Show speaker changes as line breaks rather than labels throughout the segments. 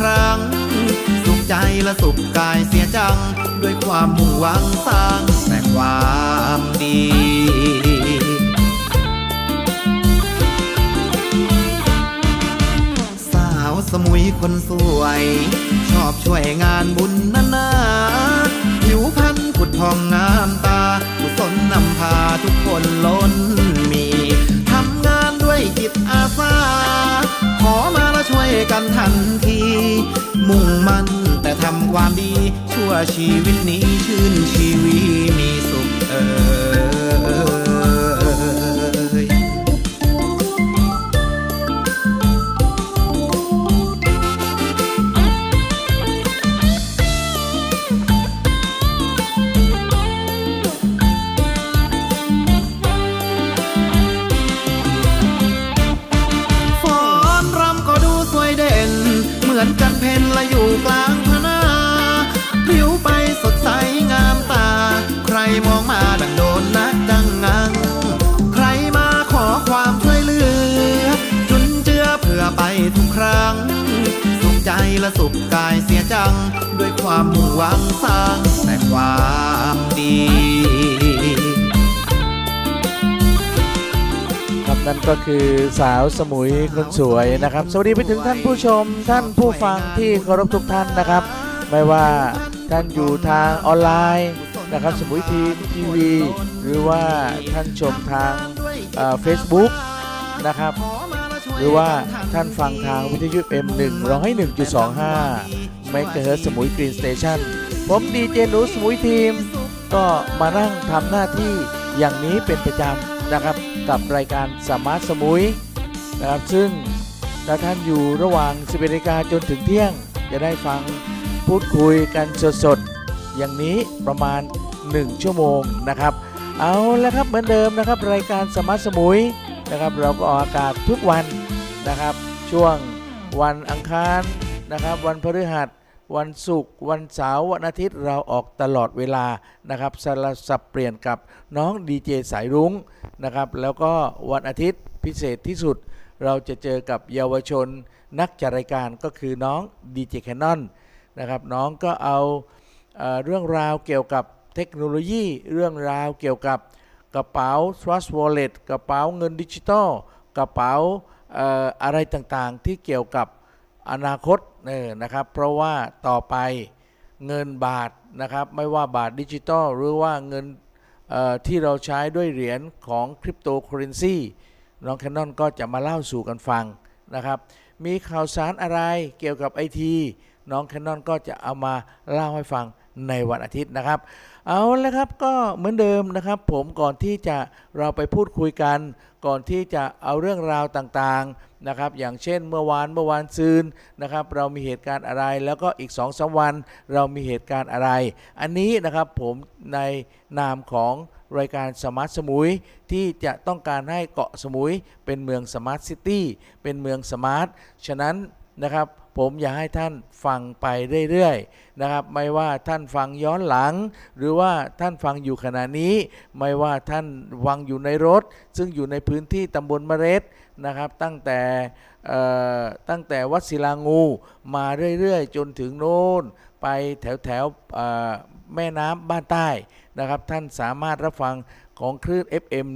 ครั้ง สุขใจและสุขกายเสียจัง ด้วยความมุ่งหวังสร้างแต่ความดีสาวสมุยคนสวย ชอบช่วยงานบุญนานาผิวพรรณผุดพองงามตากุศลนำพาทุกคนล้นมี ด้วยจิตอาสา ขอมาแล้วช่วยกันทันที มุ่งมั่นแต่ทำความดี ชั่วชีวิตนี้ชื่นชีวีมีสุขเออ รั้ง สุขใจและสุขกายเสียจัง ด้วยความมุ่งหวังสร้างแต่ความดี
ครับนั่นก็คือสาวสมุยคนสวยนะครับ สวัสดีไปถึงท่านผู้ชม ท่านผู้ฟังที่เคารพทุกท่านนะครับ ไม่ว่าท่านอยู่ทางออนไลน์นะครับสมุยทีทีวี หรือว่าท่านชมทางเฟซบุ๊กนะครับ หรือว่าท่านฟังทางวิทยุ M1 0 1 2 5เมกะเฮิร์สมุยกรีนสเตชันผมดีเจนูสมุยทีม ก็มานั่งทำหน้าที่อย่างนี้เป็นประจำนะครับกับรายการสมาร์ทสมุยนะครับซึ่งถ้าท่านอยู่ระหว่าง 11นาฬิกาจนถึงเที่ยง จะได้ฟังพูดคุยกันสดๆ อย่างนี้ประมาณ 1 ชั่วโมงนะครับ เอาละครับเหมือนเดิมนะครับ รายการสมาร์ทสมุยนะครับเราก็ออกอากาศทุกวัน นะครับ ช่วงวันอังคารนะครับ วันพฤหัส วันศุกร์วันเสาร์วันอาทิตย์เราออกตลอดเวลานะครับสลับสับเปลี่ยนกับน้องดีเจสายรุ้งนะครับ แล้วก็วันอาทิตย์พิเศษที่สุด เราจะเจอกับเยาวชนนักจัดรายการก็คือน้องดีเจแคนนอนนะครับน้องก็เอาเอเรื่องราวเกี่ยวกับเทคโนโลยีเรื่องราวเกี่ยวกับกระเป๋า Trust Wallet กระเป๋าเงินดิจิตอลกระเป๋า อะไรต่างๆที่เกี่ยวกับอนาคตเออนะครับ เพราะว่าต่อไปเงินบาทนะครับ ไม่ว่าบาทดิจิตอลหรือว่าเงินที่เราใช้ด้วยเหรียญของคริปโตเคอเรนซีน้องแคนนอนก็จะมาเล่าสู่กันฟังนะครับ มีข่าวสารอะไรเกี่ยวกับไอทีน้องแคนนอนก็จะเอามาเล่าให้ฟังในวันอาทิตย์นะครับ เอาละครับก็เหมือนเดิมนะครับ ผมก่อนที่จะเราไปพูดคุยกัน ก่อนที่จะเอาเรื่องราวต่างๆนะครับอย่างเช่นเมื่อวานเมื่อวานซืนนะครับเรามีเหตุการณ์อะไร แล้วก็อีก2อสวัน เรามีเหตุการณ์อะไร อันนี้นะครับผมในนามของรายการสมาร์ทสมุยที่จะต้องการให้เกาะสมุยเป็นเมือง smart city เป็นเมือง smart ฉะนั้น นะครับ ผมอยากให้ท่านฟังไปเรื่อยๆนะครับ ไม่ว่าท่านฟังย้อนหลัง หรือว่าท่านฟังอยู่ขณะนี้ ไม่ว่าท่านฟังอยู่ในรถ ซึ่งอยู่ในพื้นที่ตำบลมะเร็ดนะครับ ตั้งแต่ตั้งแต่วัดศิลางูมาเรื่อยๆ จนถึงโน่นไปแถวแถวๆแม่น้ำบ้านใต้นะครับ ท่านสามารถรับฟังของคลื่น FM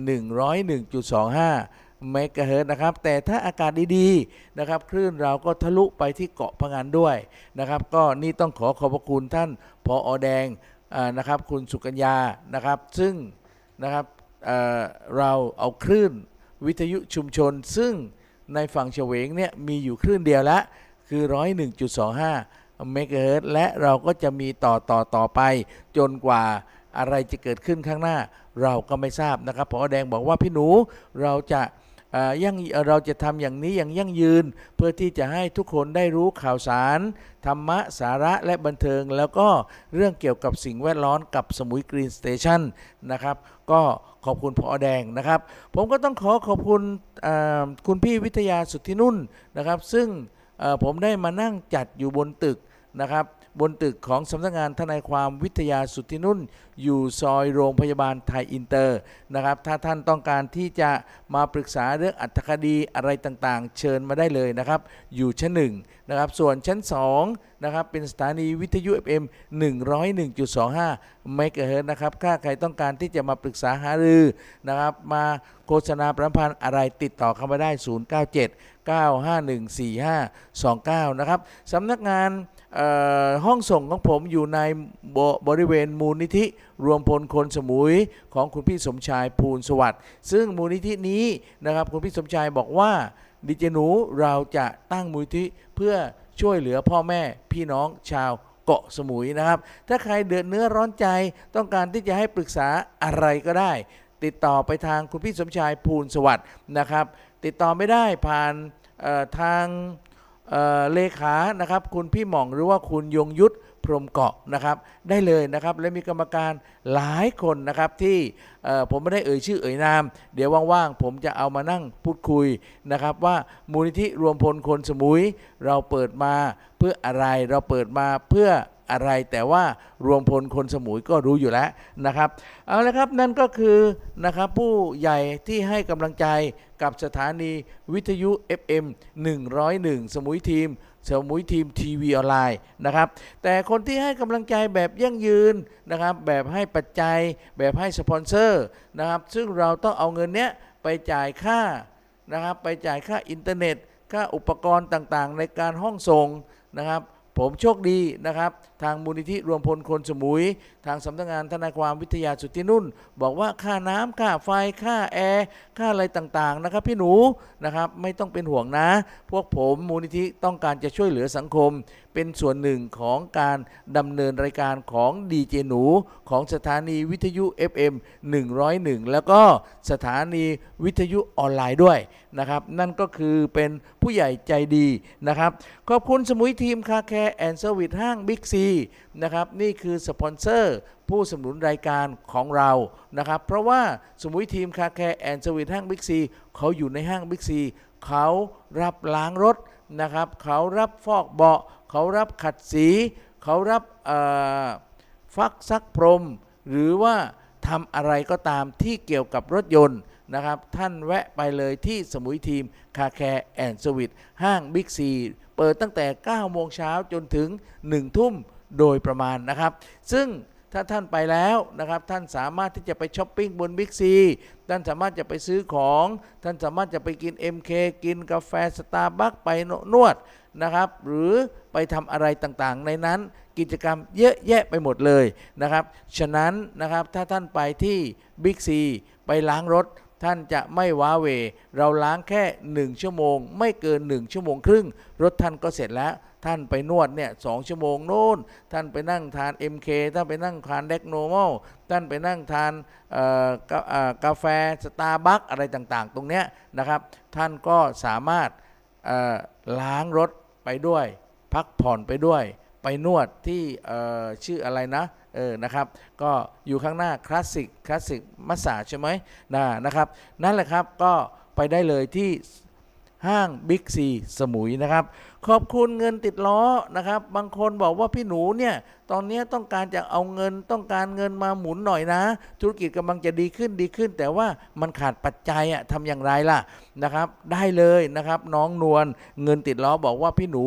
101.25 เมกะเฮิร์นะครับ แต่ถ้าอากาศดีๆนะครับ คลื่นเราก็ทะลุไปที่เกาะพะงันด้วยนะครับ ก็นี่ต้องขอขอบพระคุณท่านพออแดงนะครับ คุณสุกัญญานะครับ ซึ่งนะครับเเราเอาคลื่นวิทยุชุมชน ซึ่งในฝั่งเฉวงเนี่ยมีอยู่คลื่นเดียวละคือ 101.25เมกะเฮิรตซ์และเราก็จะมีต่อต่อต่อไป จนกว่าอะไรจะเกิดขึ้นข้างหน้า เราก็ไม่ทราบนะครับพอแดงบอกว่าพี่หนูเราจะ ยั่งเราจะทำอย่างนี้อย่างยั่งยืน เพื่อที่จะให้ทุกคนได้รู้ข่าวสาร ธรรมะสาระและบันเทิง แล้วก็เรื่องเกี่ยวกับสิ่งแวดล้อมกับสมุย Green Station นะครับก็ขอบคุณพอแดงนะครับ ผมก็ต้องขอขอบคุณคุณพี่วิทยาสุทธินุ่นนะครับ ซึ่งผมได้มานั่งจัดอยู่บนตึกนะครับ บนตึกของสำนักงานทนายความวิทยาสุทธินุ่น อยู่ซอยโรงพยาบาลไทยอินเตอร์นะครับถ้าท่านต้องการที่จะมาปรึกษาเรื่องอรรถคดีอะไรต่างๆ เชิญมาได้เลยนะครับ อยู่ชั้นหนึ่งนะครับส่วนชั้น2นะครับเป็นสถานีวิทยุ FM 101.25 เมกะเฮิรตซ์นะครับถ้าใครต้องการที่จะมาปรึกษาหารือนะครับมาโฆษณาประพันธ์อะไรติดต่อเข้ามาได้ 097 9514529 นะครับสำนักงาน ห้องส่งของผมอยู่ในบบริเวณมูลนิธิ รวมพลคนสมุยของคุณพี่สมชายภูลสวัสดิ์ซึ่งมูลนิธินี้นะครับคุณพี่สมชายบอกว่าดิเจหนูเราจะตั้งมูลนิธิเพื่อช่วยเหลือพ่อแม่พี่น้องชาวเกาะสมุยนะครับ ถ้าใครเดือดเนื้อร้อนใจต้องการที่จะให้ปรึกษาอะไรก็ได้ ติดต่อไปทางคุณพี่สมชายภูลสวัสดิ์นะครับ ติดต่อไม่ได้ผ่านทาง เเลขานะครับคุณพี่หม่องหรือว่าคุณยงยุทธพรหมเกาะนะครับได้เลยนะครับและมีกรรมการหลายคนนะครับที่ผมไม่ได้เอ่ยชื่อเอ่ยนาม เดี๋ยวว่างๆผมจะเอามานั่งพูดคุยนะครับว่ามูลนิธิรวมพลคนสมุย เราเปิดมาเพื่ออะไรเราเปิดมาเพื่อ อะไร แต่ว่ารวมพลคนสมุยก็รู้อยู่แล้วนะครับเอาละครับนั่นก็คือนะครับผู้ใหญ่ที่ให้กำลังใจกับสถานีวิทยุ FM 101 สมุยทีมสมุยทีมทีวีออนไลน์นะครับแต่คนที่ให้กำลังใจแบบยั่งยืนนะครับแบบให้ปัจจัย แบบให้สปอนเซอร์นะครับซึ่งเราต้องเอาเงินเนี้ยไปจ่ายค่านะครับไปจ่ายค่าอินเทอร์เน็ต ค่าอุปกรณ์ต่างๆ ในการห้องส่งนะครับ ผมโชคดีนะครับ ทางมูลนิธิรวมพลคนสมุย ทางสำนักงานทนายความวิทยาสุทธินุ่น บอกว่าค่าน้ำค่าไฟค่าแอร์ค่าอะไรต่างๆนะครับพี่หนูนะครับไม่ต้องเป็นห่วงนะ พวกผมมูลนิธิต้องการจะช่วยเหลือสังคม เป็นส่วนหนึ่งของการดำเนินรายการของดีเจหนู ของสถานีวิทยุ FM 101 แล้วก็สถานีวิทยุออนไลน์ด้วยนะครับ นั่นก็คือเป็นผู้ใหญ่ใจดีนะครับ ขอบคุณสมุยทีม Car Care and Service ห้างบิ๊กซีนะครับนี่คือสปอนเซอร์ผู้สนับสนุนรายการของเรานะครับเพราะว่าสมุยทีม Car Care and Service ห้างบิ๊กซีเขาอยู่ในห้างบิ๊กซีเขารับล้างรถนะครับเขารับฟอกเบาะเขารับขัดสี เขารับฟักซักพรม หรือว่าทำอะไรก็ตามที่เกี่ยวกับรถยนต์นะครับท่านแวะไปเลยที่สมุยทีม Car Care and Service ห้างบิ๊กซีเปิดตั้งแต่ 9 โมงเช้าจนถึง 1 ทุ่ม โดยประมาณนะครับ ซึ่งถ้าท่านไปแล้วนะครับ ท่านสามารถที่จะไปช้อปปิ้งบนบิ๊กซีท่านสามารถจะไปซื้อของ ท่านสามารถจะไปกิน MK กินกาแฟสตาร์บัคไปนวดนะครับ หรือไปทำอะไรต่างๆ ในนั้นกิจกรรมเยอะแยะไปหมดเลยนะครับ ฉะนั้นนะครับถ้าท่านไปที่บิ๊กซีไปล้างรถท่านจะไม่ว้าเหวเราล้างแค่ 1 ชั่วโมง ไม่เกิน 1 ชั่วโมงครึ่ง รถท่านก็เสร็จแล้ว ท่านไปนวดเนี่ยสองชั่วโมงโน่นท่านไปนั่งทาน MK ท่านไปนั่งทานเด็กโนมอลท่านไปนั่งทานกาเอ่อกาแฟสตาร์บัคอะไรต่างๆ ตรงเนี้ยนะครับ ท่านก็สามารถล้างรถไปด้วย พักผ่อนไปด้วย ไปนวดที่ชื่ออะไรนะเออนะครับก็อยู่ข้างหน้าคลาสสิกคลาสสิกมัสสาใช่ไหมนะนะครับ นั่นแหละครับก็ไปได้เลยที่ห้างบิ๊กซีสมุยนะครับ ขอบคุณเงินติดล้อนะครับ บางคนบอกว่าพี่หนูเนี่ยตอนนี้ต้องการจะเอาเงินต้องการเงินมาหมุนหน่อยนะ ธุรกิจกำลังจะดีขึ้นดีขึ้น แต่ว่ามันขาดปัจจัยอะทำอย่างไรล่ะนะครับ ได้เลยนะครับ น้องนวลเงินติดล้อบอกว่าพี่หนู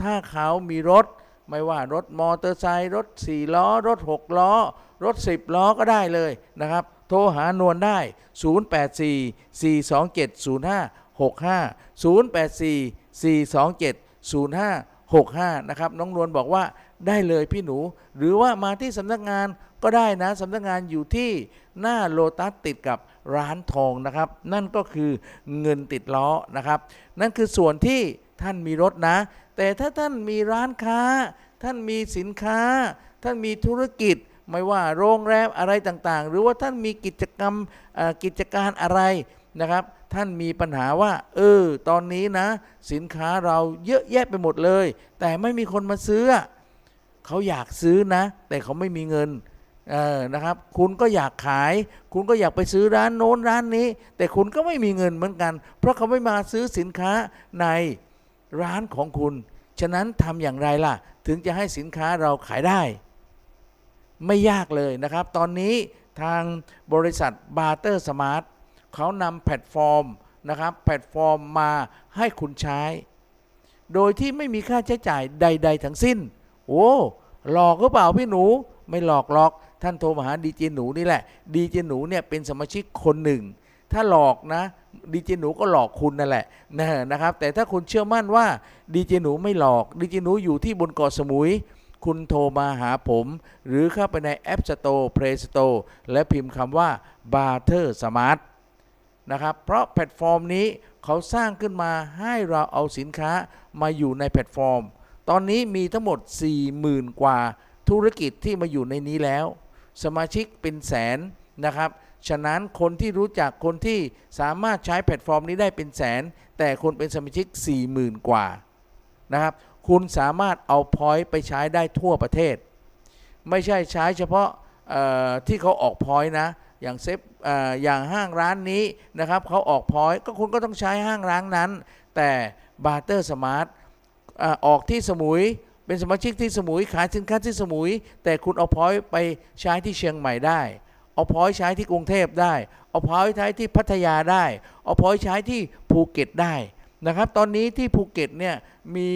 ถ้าเขามีรถ ไม่ว่ารถมอเตอร์ไซค์รถ4ล้อ รถ6ล้อ รถ10ล้อก็ได้เลยนะครับ โทรหานวลได้ 0565 นะครับ น้องนวลบอกว่าได้เลยพี่หนู หรือว่ามาที่สำนักงานก็ได้นะสำนักงานอยู่ที่หน้าโลตัสติดกับร้านทองนะครับ นั่นก็คือเงินติดล้อนะครับ นั่นคือส่วนที่ท่านมีรถนะ แต่ถ้าท่านมีร้านค้า ท่านมีสินค้า ท่านมีธุรกิจไม่ว่าโรงแรมอะไรต่างๆ หรือว่าท่านมีกิจกรรมกิจการอะไรนะครับ ท่านมีปัญหาว่า เออ ตอนนี้นะ สินค้าเราเยอะแยะไปหมดเลย แต่ไม่มีคนมาซื้อ เขาอยากซื้อนะ แต่เขาไม่มีเงินเออนะครับ คุณก็อยากขาย คุณก็อยากไปซื้อร้านโน้นร้านนี้ แต่คุณก็ไม่มีเงินเหมือนกัน เพราะเขาไม่มาซื้อสินค้าในร้านของคุณ ฉะนั้นทำอย่างไรล่ะ ถึงจะให้สินค้าเราขายได้ ไม่ยากเลยนะครับ ตอนนี้ทางบริษัท Barter Smart เขานำแพลตฟอร์มนะครับแพลตฟอร์มมาให้คุณใช้ โดยที่ไม่มีค่าใช้จ่ายใด ๆ ทั้งสิ้น โอ้หลอกหรือเปล่าพี่หนูไม่หลอกหรอก ท่านโทรมาหาดีเจหนูนี่แหละดีเจหนูเนี่ยเป็นสมาชิกคนหนึ่ง ถ้าหลอกนะดีเจหนูก็หลอกคุณนั่นแหละนะนะครับ แต่ถ้าคุณเชื่อมั่นว่าดีเจหนูไม่หลอกดีเจหนูอยู่ที่บนเกาะสมุย คุณโทรมาหาผม หรือเข้าไปใน App Store Play Store และพิมพ์คำว่า Barter Smart นะครับ เพราะแพลตฟอร์มนี้เขาสร้างขึ้นมาให้เราเอาสินค้ามาอยู่ในแพลตฟอร์ม ตอนนี้มีทั้งหมด 40,000 กว่าธุรกิจที่มาอยู่ในนี้แล้ว สมาชิกเป็นแสนนะครับ ฉะนั้นคนที่รู้จักคนที่สามารถใช้แพลตฟอร์มนี้ได้เป็นแสน แต่คนเป็นสมาชิก 40,000 กว่านะครับ คุณสามารถเอา point ไปใช้ได้ทั่วประเทศ ไม่ใช่ใช้เฉพาะที่เขาออก point นะ อย่างเซฟออย่างห้างร้านนี้นะครับเขาออก point ก็คุณก็ต้องใช้ห้างร้านนั้น แต่ Barter Smart ออกที่สมุยเป็นสมาชิกที่สมุยขายสินค้าที่สมุย แต่คุณเอา point ไปใช้ที่เชียงใหม่ได้ เอา point ใช้ที่กรุงเทพได้ เอา point ใช้ที่พัทยาได้ เอา point ใช้ที่ภูเก็ตได้นะครับ ตอนนี้ที่ภูเก็ตเนี่ยมี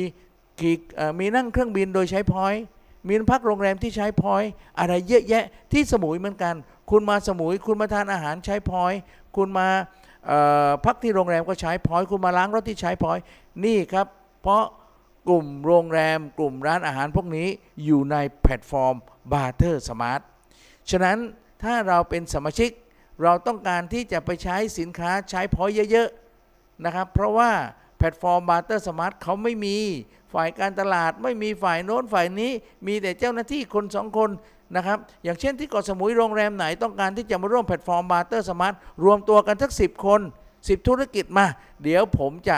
กี่มีนั่งเครื่องบินโดยใช้ point มีพักโรงแรมที่ใช้ point อะไรเยอะแยะที่สมุยเหมือนกัน คุณมาสมุย คุณมาทานอาหารใช้ point คุณมาพักที่โรงแรมก็ใช้ point คุณมาล้างรถที่ใช้ point นี่ครับ เพราะกลุ่มโรงแรม กลุ่มร้านอาหารพวกนี้อยู่ในแพลตฟอร์ม Barter Smart ฉะนั้นถ้าเราเป็นสมาชิกเราต้องการที่จะไปใช้สินค้าใช้ point เยอะๆนะครับ เพราะว่า แพลตฟอร์ม Barter Smart เขาไม่มีฝ่ายการตลาดไม่มีฝ่ายโน้นฝ่ายนี้ มีแต่เจ้าหน้าที่คนสองคนนะครับอย่างเช่นที่เกาะสมุยโรงแรมไหนต้องการที่จะมาร่วมแพลตฟอร์ม Barter Smart รวมตัวกันสักสิบคน 10 ธุรกิจมา เดี๋ยวผมจะ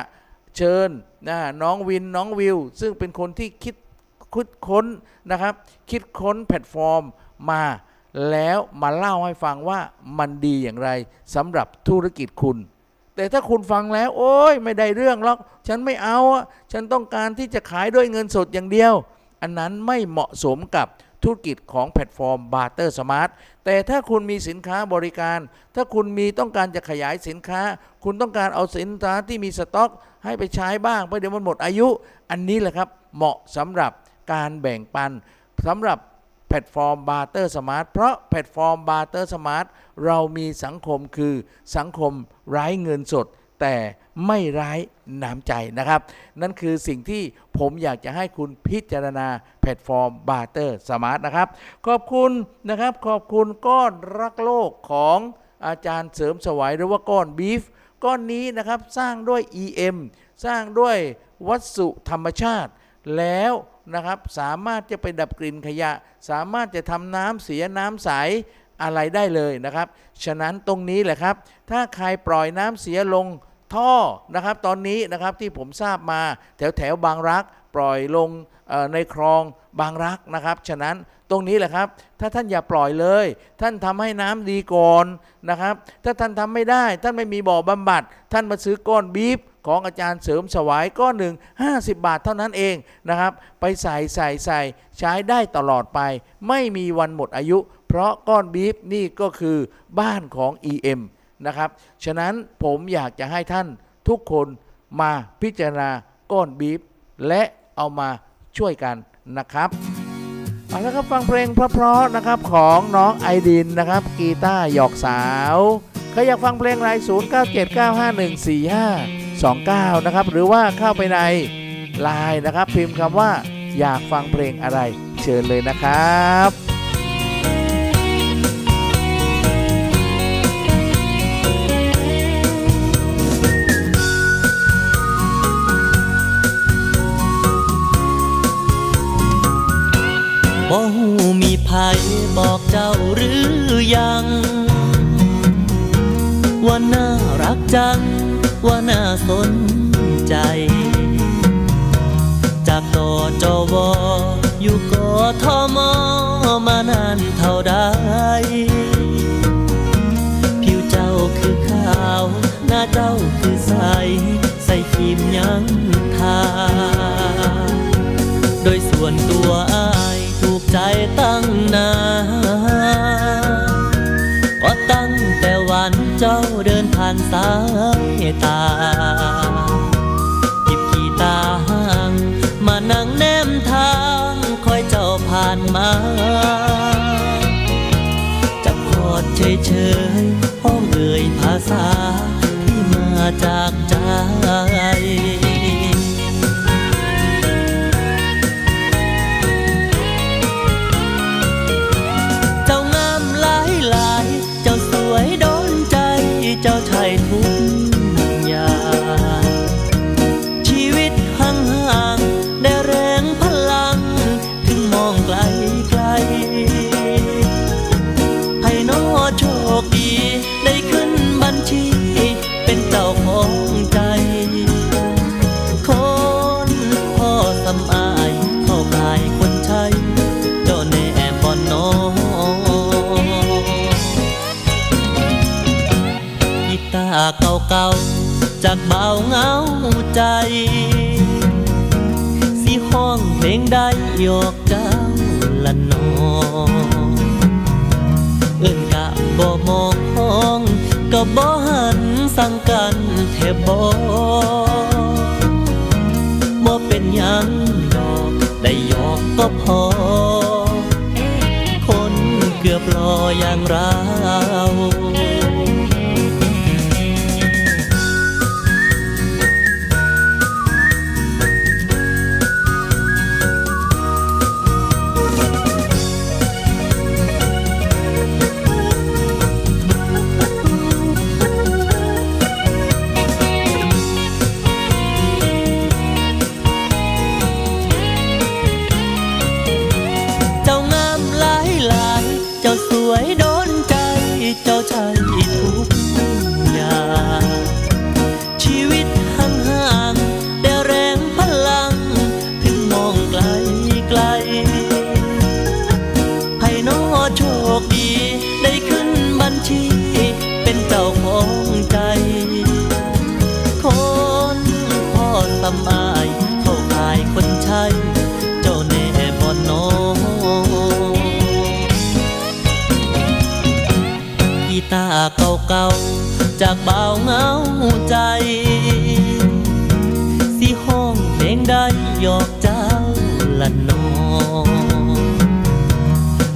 เชิญนะน้องวินน้องวิว ซึ่งเป็นคนที่คิดคิดค้นนะครับ คิดค้นแพลตฟอร์มมาแล้วมาเล่าให้ฟังว่ามันดีอย่างไรสำหรับธุรกิจคุณ แต่ถ้าคุณฟังแล้ว โอ้ยไม่ได้เรื่องหรอก ฉันไม่เอาอะฉันต้องการที่จะขายด้วยเงินสดอย่างเดียว อันนั้นไม่เหมาะสมกับธุรกิจของแพลตฟอร์ม Barter Smart แต่ถ้าคุณมีสินค้าบริการ ถ้าคุณมีต้องการจะขยายสินค้า คุณต้องการเอาสินค้าที่มีสต็อก ให้ไปใช้บ้างเพราะเดี๋ยวมันหมดอายุ อันนี้แหละครับเหมาะสำหรับการแบ่งปันสำหรับแพลตฟอร์ม Barter Smart เพราะแพลตฟอร์ม Barter Smart เรามีสังคมคือสังคมไร้เงินสด แต่ไม่ไร้น้ำใจนะครับ นั่นคือสิ่งที่ผมอยากจะให้คุณพิจารณาแพลตฟอร์ม Barter Smart นะครับ ขอบคุณนะครับ ขอบคุณก้อนรักโลกของอาจารย์เสริมสวัยหรือว่าก้อนบีฟก้อนนี้นะครับสร้างด้วย EM สร้างด้วยวัสดุธรรมชาติ แล้วนะครับสามารถจะไปดับกลิ่นขยะ สามารถจะทำน้ำเสียน้ำใสอะไรได้เลยนะครับ ฉะนั้นตรงนี้แหละครับ ถ้าใครปล่อยน้ำเสียลงท่อนะครับ ตอนนี้นะครับที่ผมทราบมาแถวแถวบางรัก ปล่อยลงในคลองบางรักนะครับ ฉะนั้นตรงนี้แหละครับ ถ้าท่านอย่าปล่อยเลย ท่านทำให้น้ำดีก่อนนะครับ ถ้าท่านทำไม่ได้ ท่านไม่มีบ่อบำบัด ท่านมาซื้อก้อนบีฟ ของอาจารย์เสริมสวายก้อนหนึ่ง50 บาทเท่านั้นเองนะครับ ไปใส่ใส่ใส่ใช้ได้ตลอดไป ไม่มีวันหมดอายุ เพราะก้อนบีฟนี่ก็คือบ้านของ EM นะครับ ฉะนั้นผมอยากจะให้ท่านทุกคนมาพิจารณาก้อนบีฟและเอามาช่วยกันนะครับเอาละครับฟังเพลงเพราะๆนะครับของน้องไอดินนะครับ กีตาร์หยอกสาว ใครอยากฟังเพลงอะไร 29 นะครับ หรือว่าเข้าไปในไลน์นะครับ พิมพ์คำว่าอยากฟังเพลงอะไร เชิญเลยนะครับ
บ่หูมีภัยบอกเจ้าหรือยัง ว่าน่ารักจัง ว่าน่าสนใจ จากกจวอยู่กอทอมมานานเท่าใดผิวเจ้าคือขาว หน้าเจ้าคือใส ใส่ครีมยังทา โดยส่วนตัวอายถูกใจตั้งนาน ผ่านสายตาหยิบกีตาห่างมานั่งแนมทางคอยเจ้าผ่านมาจับคอดเฉยๆห้องเอ่ยภาษาที่มาจากใจ จากเบาเหงาใจสิห้องเพลงได้หยอกเจ้าละนองเอื่นกะบ่มองห้องก็บ่หันสั่งกันแทบบ่บ่เป็นหยังดอกได้หยอกก็พอ คนเกือบรออย่างเรา กีตาเก่าๆ จากเบาเหงาใจ สิห้องเพลงได้หยอกเจ้าละนอง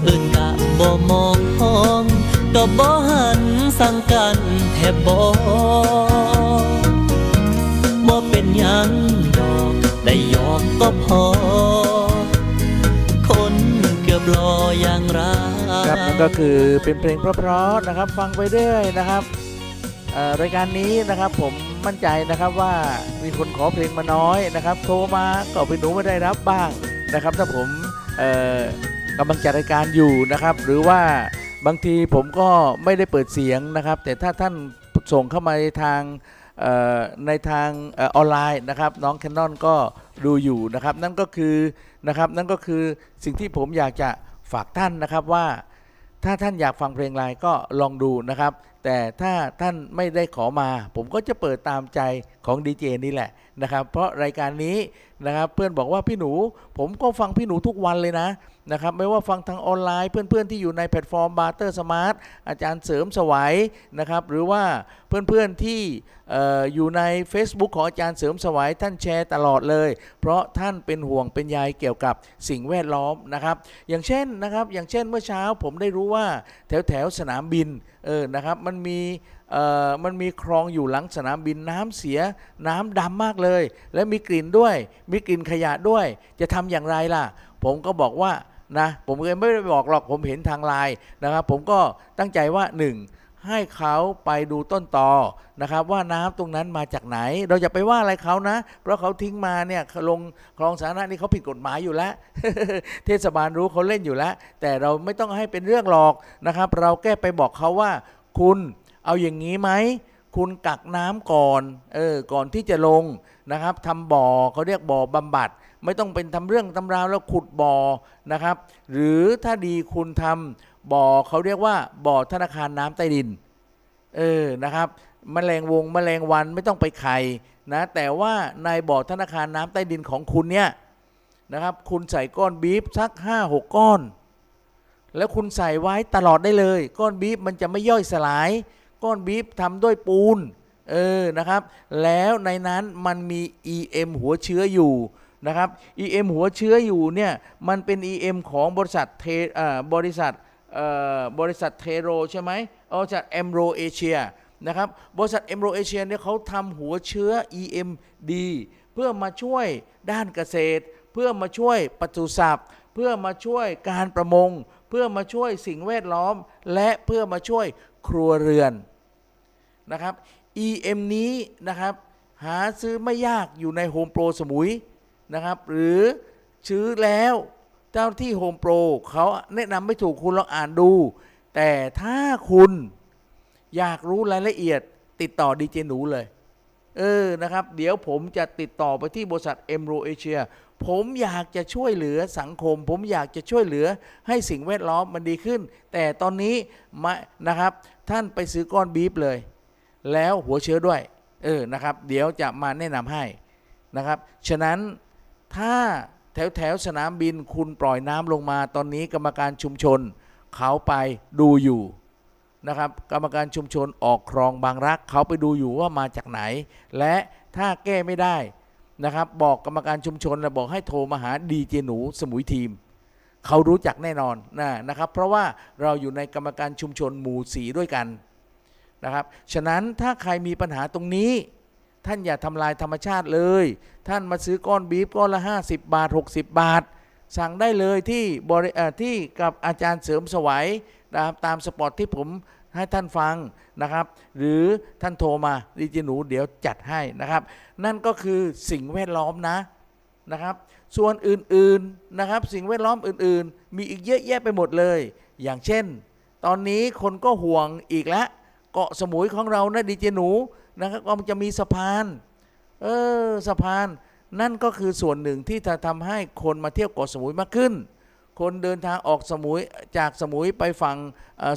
เอื่นกะบ่มองห้องก็บ่หันสั่งกันแทบบ่บ่เป็นยังดอก ได้หยอกก็พอ ก็
คือเป็นเพลงเพราะๆนะครับฟังไปเรื่อยนะครับรายการนี้นะครับผมมั่นใจนะครับว่ามีคนขอเพลงมาน้อยนะครับ โทรมาก็เป็นหนูไม่ได้รับบ้างนะครับ ถ้าผมกำลังจัดรายการอยู่นะครับ หรือว่าบางทีผมก็ไม่ได้เปิดเสียงนะครับ แต่ถ้าท่านส่งเข้ามาทางในทางออออนไลน์นะครับ น้องแคนนอนก็ดูอยู่นะครับ นั่นก็คือนะครับนั่นก็คือสิ่งที่ผมอยากจะฝากท่านนะครับว่า ถ้าท่านอยากฟังเพลงอะไรก็ลองดูนะครับแต่ถ้าท่านไม่ได้ขอมา ผมก็จะเปิดตามใจของดีเจนี่แหละนะครับ เพราะรายการนี้นะครับเพื่อนบอกว่าพี่หนู ผมก็ฟังพี่หนูทุกวันเลยนะนะครับไม่ว่าฟังทางออนไลน์เพื่อนๆที่อยู่ในแพลตฟอร์ม Barter Smart อาจารย์เสริมสวัยนะครับหรือว่าเพื่อนๆที่อ่ออยู่ใน Facebook ของอาจารย์เสริมสวัยท่านแชร์ตลอดเลย เพราะท่านเป็นห่วงเป็นใยเกี่ยวกับสิ่งแวดล้อมนะครับอย่างเช่นนะครับอย่างเช่นเมื่อเช้าผมได้รู้ว่าแถวแถวสนามบิน เออนะครับมันมีเอ่อมันมีคลองอยู่หลังสนามบินน้ำเสียน้ำดำมากเลย และมีกลิ่นด้วย มีกลิ่นขยะด้วย จะทำอย่างไรล่ะ ผมก็บอกว่านะผมก็ไม่ได้บอกหรอกผมเห็นทางไลน์นะครับ ผมก็ตั้งใจว่าหนึ่ง ให้เขาไปดูต้นตอนะครับ ว่าน้ำตรงนั้นมาจากไหน เราอย่าไปว่าอะไรเขานะ เพราะเขาทิ้งมาเนี่ยลงคลองสาธารณะนี่เขาผิดกฎหมายอยู่แล้ว เทศบาลรู้เขาเล่นอยู่แล้ว แต่เราไม่ต้องให้เป็นเรื่องหรอกนะครับ เราแก้ไปบอกเขาว่า คุณเอาอย่างนี้ไหมคุณกักน้ำก่อน เออ ก่อนที่จะลงนะครับทำบ่อเขาเรียกบ่อบำบัด ไม่ต้องเป็นทำเรื่องตำราวแล้วขุดบ่อนะครับ หรือถ้าดีคุณทำ บ่อเขาเรียกว่าบ่อธนาคารน้ำใต้ดิน เออนะครับมแมลงวงมแมลงวันไม่ต้องไปไข่นะแต่ว่าในบ่อธนาคารน้ำใต้ดินของคุณเนี่ยนะครับ คุณใส่ก้อนบีฟสักห้าหกก้อน แล้วคุณใส่ไว้ตลอดได้เลย ก้อนบีฟมันจะไม่ย่อยสลาย ก้อนบีฟทำด้วยปูนเออนะครับ แล้วในนั้นมันมี EM หัวเชื้ออยู่นะครับ EM หัวเชื้ออยู่เนี่ยมันเป็น EM ของบริษัทเทเอ่อบริษัท บริษัทเทโรใช่ไหมเอาจากเอมโรเอเชียนะครับบริษัทเอมโรเอเชียเนี่ยเขาทำหัวเชื้อ EMD เพื่อมาช่วยด้านเกษตร เพื่อมาช่วยปศุสัตว์ เพื่อมาช่วยการประมง เพื่อมาช่วยสิ่งแวดล้อม และเพื่อมาช่วยครัวเรือนนะครับ EM นี้นะครับหาซื้อไม่ยากอยู่ในโฮมโปรสมุยนะครับหรือซื้อแล้ว เจ้าที่โฮมโปรเขาแนะนำไม่ถูกคุณลองอ่านดู แต่ถ้าคุณอยากรู้รายละเอียด ติดต่อดีเจหนูเลย เออนะครับ เดี๋ยวผมจะติดต่อไปที่บริษัท EMRO Asia ผมอยากจะช่วยเหลือสังคม ผมอยากจะช่วยเหลือให้สิ่งแวดล้อมมันดีขึ้น แต่ตอนนี้มานะครับ ท่านไปซื้อก้อนบีฟเลย แล้วหัวเชื้อด้วย เออนะครับ เดี๋ยวจะมาแนะนำให้นะครับ ฉะนั้นถ้า ถวแถวสนามบินคุณปล่อยน้ำลงมาตอนนี้กรรมการชุมชนเขาไปดูอยู่นะครับกรรมการชุมชนออกครองบางรักเขาไปดูอยู่ว่ามาจากไหน และถ้าแก้ไม่ได้นะครับบอกกรรมการชุมชนนะบอกให้โทรมาหาดีเจหนูสมุยทีม เขารู้จักแน่นอนนะนะครับ เพราะว่าเราอยู่ในกรรมการชุมชนหมู่สีด้วยกันนะครับฉะนั้นถ้าใครมีปัญหาตรงนี้ ท่านอย่าทำลายธรรมชาติเลย ท่านมาซื้อก้อนบีฟก้อนละ 50 บาท 60 บาท สั่งได้เลยที่บริที่กับอาจารย์เสริมสวัยนะครับตามสปอตที่ผมให้ท่านฟังนะครับ หรือท่านโทรมาดีเจหนูเดี๋ยวจัดให้นะครับ นั่นก็คือสิ่งแวดล้อมนะนะครับ ส่วนอื่นๆนะครับ สิ่งแวดล้อมอื่นๆ มีอีกเยอะแยะไปหมดเลย อย่างเช่น ตอนนี้คนก็ห่วงอีกแล้วเกาะสมุยของเรานะดีเจหนู นะครับก็มันจะมีสะพาน เออสะพาน นั่นก็คือส่วนหนึ่งที่จะทำให้คนมาเที่ยวเกาะสมุยมากขึ้น คนเดินทางออกสมุยจากสมุยไปฝั่ง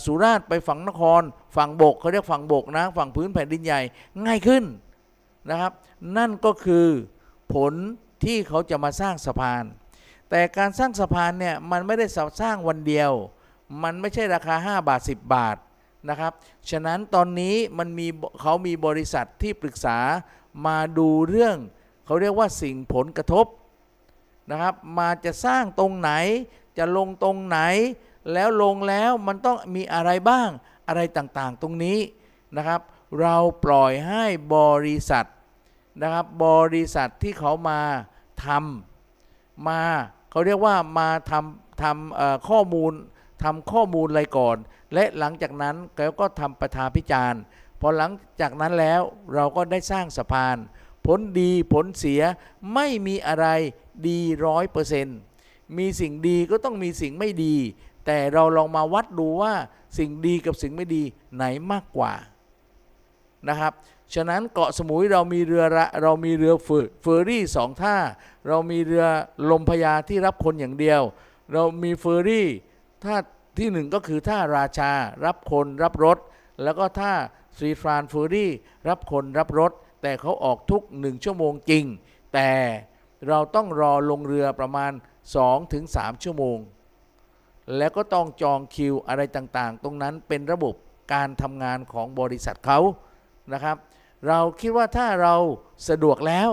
สุราษฎร์ไปฝั่งนคร ฝั่งบกเขาเรียกฝั่งบกนะฝั่งพื้นแผ่นดินใหญ่ง่ายขึ้นนะครับ นั่นก็คือผลที่เขาจะมาสร้างสะพาน แต่การสร้างสะพานเนี่ยมันไม่ได้สร้างวันเดียว มันไม่ใช่ราคา 5 บาท 10 บาท นะครับ ฉะนั้นตอนนี้มันมีเขามีบริษัทที่ปรึกษามาดูเรื่อง เขาเรียกว่าสิ่งผลกระทบนะครับ มาจะสร้างตรงไหนจะลงตรงไหน แล้วลงแล้วมันต้องมีอะไรบ้างอะไรต่างๆ ตรงนี้นะครับ เราปล่อยให้บริษัทนะครับ บริษัทที่เขามาทำมาเขาเรียกว่ามาทำทำข้อมูล ทำข้อมูลอะไรก่อน และหลังจากนั้นเขาก็ทำประชาพิจารณ์พอหลังจากนั้นแล้วเราก็ได้สร้างสะพาน ผลดีผลเสียไม่มีอะไรดีร้อยเปอร์เซ็นต์มีสิ่งดีก็ต้องมีสิ่งไม่ดี แต่เราลองมาวัดดูว่าสิ่งดีกับสิ่งไม่ดีไหนมากกว่านะครับฉะนั้นเกาะสมุยเรามีเรือระเรามีเรือเฟอร์เฟอร์รี่สองท่า เรามีเรือลมพยาที่รับคนอย่างเดียว เรามีเฟอร์รี่ ท่าที่หนึ่งก็คือท่าราชา รับคนรับรถ แล้วก็ถ้าสรีฟรานฟูรี่รับคนรับรถ แต่เขาออกทุก1ชั่วโมงจริง แต่เราต้องรอลงเรือประมาณ 2-3 ชั่วโมง แล้วก็ต้องจองคิวอะไรต่างๆ ตรงนั้นเป็นระบบการทำงานของบริษัทเขานะครับ เราคิดว่าถ้าเราสะดวกแล้ว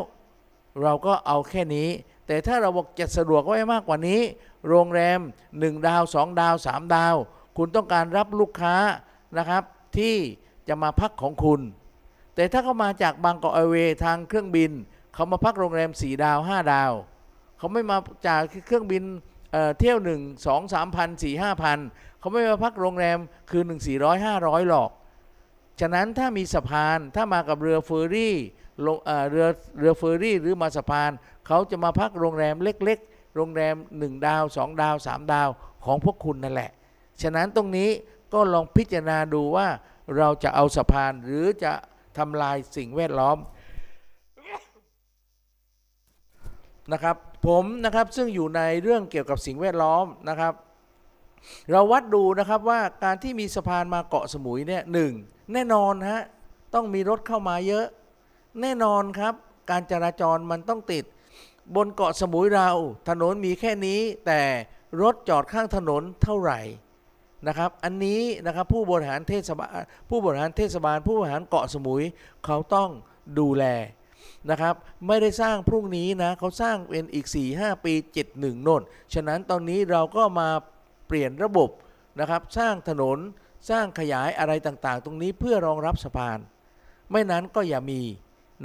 เราก็เอาแค่นี้ แต่ถ้าเราบอกจะสะดวกไว้มากกว่านี้ โรงแรม 1 ดาว 2 ดาว 3 ดาว คุณต้องการรับลูกค้านะครับ ที่จะมาพักของคุณ แต่ถ้าเขามาจากบางกอกแอร์เวย์ทางเครื่องบิน เขามาพักโรงแรม 4 ดาว 5 ดาว เขาไม่มาจากเครื่องบินเที่ยวหนึ่งสองสามพันสี่ห้าพันเขาไม่มาพักโรงแรมคืนหนึ่งสี่ร้อยห้าร้อยหรอก ฉะนั้นถ้ามีสะพานถ้ามากับเรือเฟอร์รี่เอ่อเรือเรือเฟอร์รี่หรือมาสะพาน เขาจะมาพักโรงแรมเล็กๆ โรงแรม 1 ดาว 2 ดาว 3 ดาวของพวกคุณนั่นแหละ ฉะนั้นตรงนี้ก็ลองพิจารณาดูว่าเราจะเอาสะพานหรือจะทำลายสิ่งแวดล้อมนะครับผมนะครับซึ่งอยู่ในเรื่องเกี่ยวกับสิ่งแวดล้อมนะครับ เราวัดดูนะครับว่าการที่มีสะพานมาเกาะสมุยเนี่ยหนึ่งแน่นอนฮะต้องมีรถเข้ามาเยอะ แน่นอนครับ การจราจรมันต้องติด บนเกาะสมุยเราถนนมีแค่นี้แต่รถจอดข้างถนนเท่าไหร่นะครับอันนี้นะครับผู้บริหารเทศบาลผู้บริหารเทศบาล ผู้บริหารเกาะสมุยเขาต้องดูแลนะครับไม่ได้สร้างพรุ่งนี้นะเขาสร้างเป็นอีก 4-5 ปี 71โน่นฉะนั้นตอนนี้เราก็มาเปลี่ยนระบบนะครับสร้างถนนสร้างขยายอะไรต่างๆ ตรงนี้เพื่อรองรับสะพาน ไม่นั้นก็อย่ามี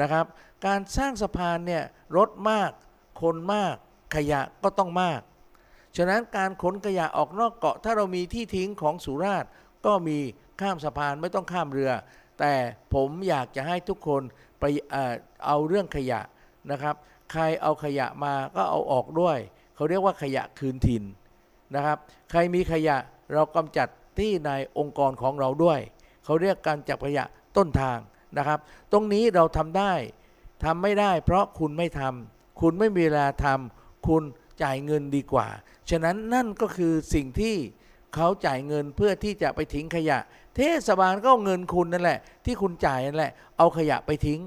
นะครับการสร้างสะพานเนี่ยรถมาก คนมากขยะก็ต้องมาก ฉะนั้นการขนขยะออกนอกเกาะ ถ้าเรามีที่ทิ้งของสุราษฎร์ก็มีข้ามสะพานไม่ต้องข้ามเรือ แต่ผมอยากจะให้ทุกคนไปเอาเรื่องขยะนะครับ ใครเอาขยะมาก็เอาออกด้วย เขาเรียกว่าขยะคืนถิ่นนะครับ ใครมีขยะเรากำจัดที่ในองค์กรของเราด้วย เขาเรียกการจับขยะต้นทางนะครับ ตรงนี้เราทำได้ทำไม่ได้เพราะคุณไม่ทำ คุณไม่มีเวลาทำคุณจ่ายเงินดีกว่า ฉะนั้นนั่นก็คือสิ่งที่เขาจ่ายเงินเพื่อที่จะไปทิ้งขยะ เทศบาลก็เอาเงินคุณนั่นแหละ ที่คุณจ่ายนั่นแหละ เอาขยะไปทิ้ง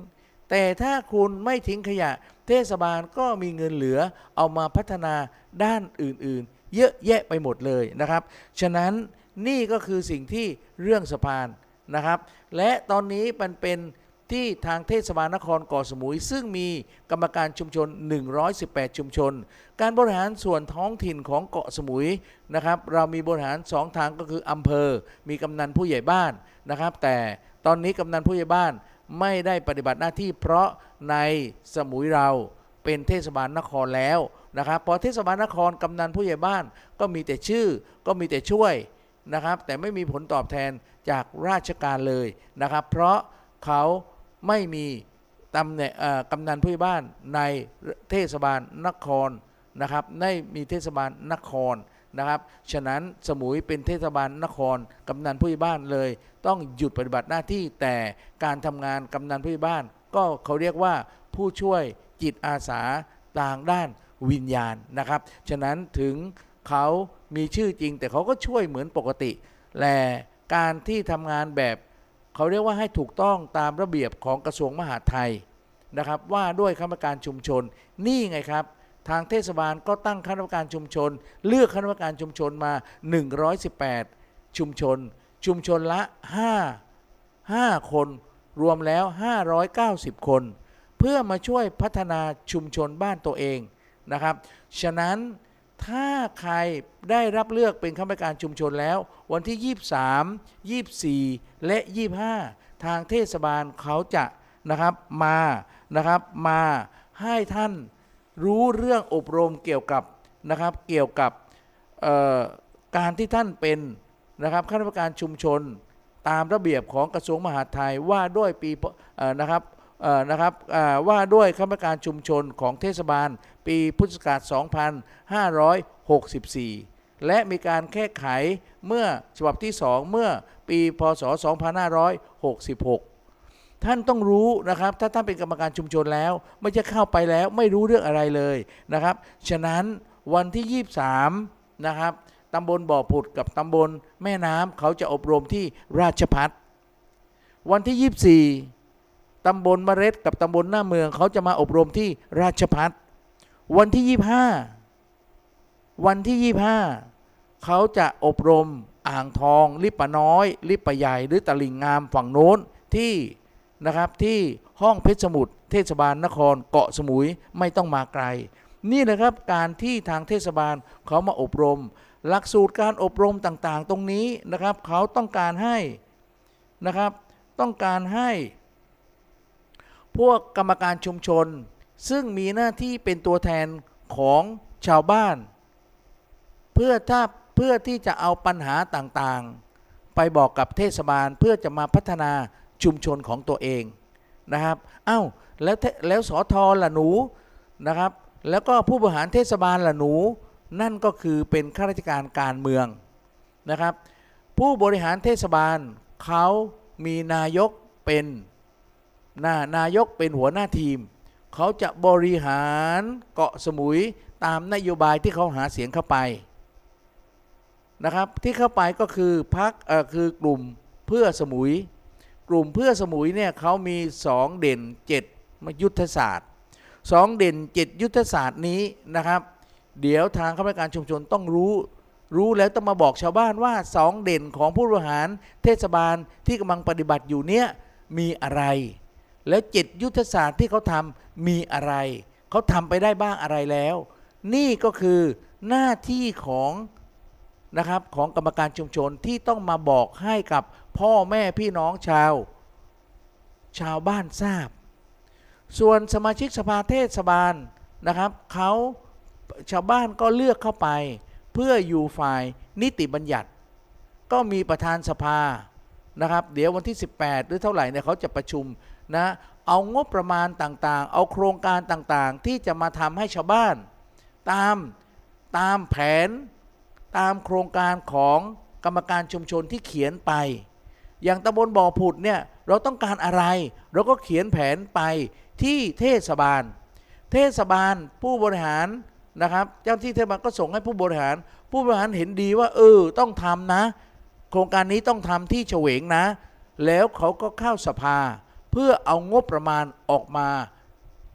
แต่ถ้าคุณไม่ทิ้งขยะ เทศบาลก็มีเงินเหลือเอามาพัฒนาด้านอื่นๆ เยอะแยะไปหมดเลยนะครับ ฉะนั้นนี่ก็คือสิ่งที่เรื่องสะพานนะครับ และตอนนี้มันเป็น ที่ทางเทศบาลนครเกาะสมุย ซึ่งมีกรรมการชุมชน 118 ชุมชน การบริหารส่วนท้องถิ่นของเกาะสมุยนะครับเรามีบริหาร 2 ทางก็คืออำเภอ มีกำนันผู้ใหญ่บ้านนะครับ แต่ตอนนี้กำนันผู้ใหญ่บ้านไม่ได้ปฏิบัติหน้าที่เพราะในสมุยเราเป็นเทศบาลนครแล้วนะครับพอเทศบาลนครกำนันผู้ใหญ่บ้านก็มีแต่ชื่อก็มีแต่ช่วยนะครับ แต่ไม่มีผลตอบแทนจากราชการเลยนะครับ เพราะเขา ไม่มีตำแหน่งเอ่อกำนันผู้ใหญ่บ้านในเทศบาลนครนะครับได้มีเทศบาลนครนะครับ ฉะนั้นสมุยเป็นเทศบาลนคร กำนันผู้ใหญ่บ้านเลย ต้องหยุดปฏิบัติหน้าที่แต่การทำงานกำนันผู้ใหญ่บ้าน ก็เขาเรียกว่าผู้ช่วยจิตอาสาต่างด้านวิญญาณนะครับ ฉะนั้นถึงเขามีชื่อจริง แต่เขาก็ช่วยเหมือนปกติแต่การที่ทำงานแบบ เขาเรียกว่าให้ถูกต้องตามระเบียบของกระทรวงมหาดไทยนะครับ ว่าด้วยคณะกรรมการชุมชน นี่ไงครับ ทางเทศบาลก็ตั้งคณะกรรมการชุมชน เลือกคณะกรรมการชุมชนมา 118 ชุมชน ชุมชนละ 5 5 คน รวมแล้ว 590 คน เพื่อมาช่วยพัฒนาชุมชนบ้านตัวเองนะครับ ฉะนั้น ถ้าใครได้รับเลือกเป็นคณะกรรมการชุมชนแล้ว วันที่ 23 24 และ 25 ทางเทศบาลเขาจะนะครับมานะครับมาให้ท่านรู้เรื่องอบรมเกี่ยวกับนะครับเกี่ยวกับการที่ท่านเป็นนะครับคณะกรรมการชุมชน ตามระเบียบของกระทรวงมหาดไทยว่าด้วยปีนะครับ นะครับว่าด้วยคณะกรรมการชุมชนของเทศบาล ปีพุทธศักราช 2564 และมีการแก้ไขเมื่อฉบับที่ 2 เมื่อปีพศ 2566 ท่านต้องรู้นะครับ ถ้าท่านเป็นกรรมการชุมชนแล้ว ไม่จะเข้าไปแล้วไม่รู้เรื่องอะไรเลยนะครับ ฉะนั้นวันที่ 23 นะครับตำบลบ่อผุดกับตำบลแม่น้ำเขาจะอบรมที่ราชพัฒวันที่ 24 ตำบลมะเร็ดกับตำบลหน้าเมือง เขาจะมาอบรมที่ราชพัฒวันที่ 25 วันที่ 25 เขาจะอบรมอ่างทอง ลิปะน้อย ลิปะใหญ่ หรือตลิ่งงามฝั่งโน้นที่นะครับที่ห้องเพชรสมุทรเทศบาลนครเกาะสมุยไม่ต้องมาไกล นี่นะครับการที่ทางเทศบาลเขามาอบรม หลักสูตรการอบรมต่างๆ ตรงนี้นะครับ เขาต้องการให้นะครับ ต้องการให้ พวกกรรมการชุมชน ซึ่งมีหน้าที่เป็นตัวแทนของชาวบ้าน เพื่อถ้าเพื่อที่จะเอาปัญหาต่างๆ ไปบอกกับเทศบาลเพื่อจะมาพัฒนาชุมชนของตัวเองนะครับเอ้าวแล้วแล้วสอทอละหนูนะครับ แล้วก็ผู้บริหารเทศบาลละหนู นั่นก็คือเป็นข้าราชการการเมืองนะครับ ผู้บริหารเทศบาลเขามีนายกเป็น นานายกเป็นหัวหน้าทีม เขาจะบริหารเกาะสมุยตามนโยบายที่เขาหาเสียงเข้าไปนะครับที่เข้าไปก็คือพักเอ่อคือกลุ่มเพื่อสมุย กลุ่มเพื่อสมุยเนี่ยเขามี 2 เด่น7มายุทธศาสตร์ 2 เด่น 7 ยุทธศาสตร์นี้นะครับ เดี๋ยวทางข้าราชการชุมชนต้องรู้ รู้แล้วต้องมาบอกชาวบ้านว่า 2 เด่นของผู้บริหารเทศบาลที่กำลังปฏิบัติอยู่เนี่ยมีอะไร แล้ว7ยุทธศาสตร์ที่เขาทำมีอะไร เขาทำไปได้บ้างอะไรแล้ว นี่ก็คือหน้าที่ของนะครับของกรรมการชุมชนที่ต้องมาบอกให้กับพ่อแม่พี่น้องชาว ชาวบ้านทราบ ส่วนสมาชิกสภาเทศบาลนะครับเขาชาวบ้านก็เลือกเข้าไป เพื่ออยู่ฝ่ายนิติบัญญัติ ก็มีประธานสภานะครับ เดี๋ยววันที่ 18 หรือเท่าไหร่เนี่ยเขาจะประชุม นะเอางบประมาณต่างๆ เอาโครงการต่างๆ ที่จะมาทำให้ชาวบ้าน ตามตามแผนตามโครงการของกรรมการชุมชนที่เขียนไป อย่างตำบลบ่อผุดเนี่ยเราต้องการอะไร เราก็เขียนแผนไปที่เทศบาล เทศบาลผู้บริหารนะครับ เจ้าที่เทศบาลก็ส่งให้ผู้บริหาร ผู้บริหารเห็นดีว่า เออต้องทำนะ โครงการนี้ต้องทำที่เฉวงนะ แล้วเขาก็เข้าสภา พื่อเอางบประมาณออกมา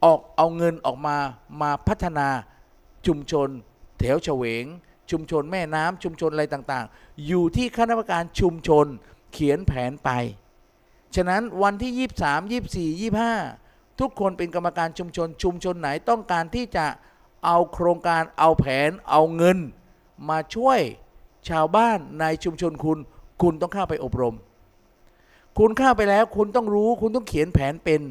ออกเอาเงินออกมามาพัฒนาชุมชน แถวเฉวง ชุมชนแม่น้ำชุมชนอะไรต่างๆ อยู่ที่คณะกรรมการชุมชนเขียนแผนไป ฉะนั้นวันที่ 23 24 25 ทุกคนเป็นกรรมการชุมชน ชุมชนไหนต้องการที่จะเอาโครงการเอาแผนเอาเงิน มาช่วยชาวบ้านในชุมชนคุณ คุณต้องเข้าไปอบรม คุณเข้าไปแล้วคุณต้องรู้คุณต้องเขียนแผนเป็น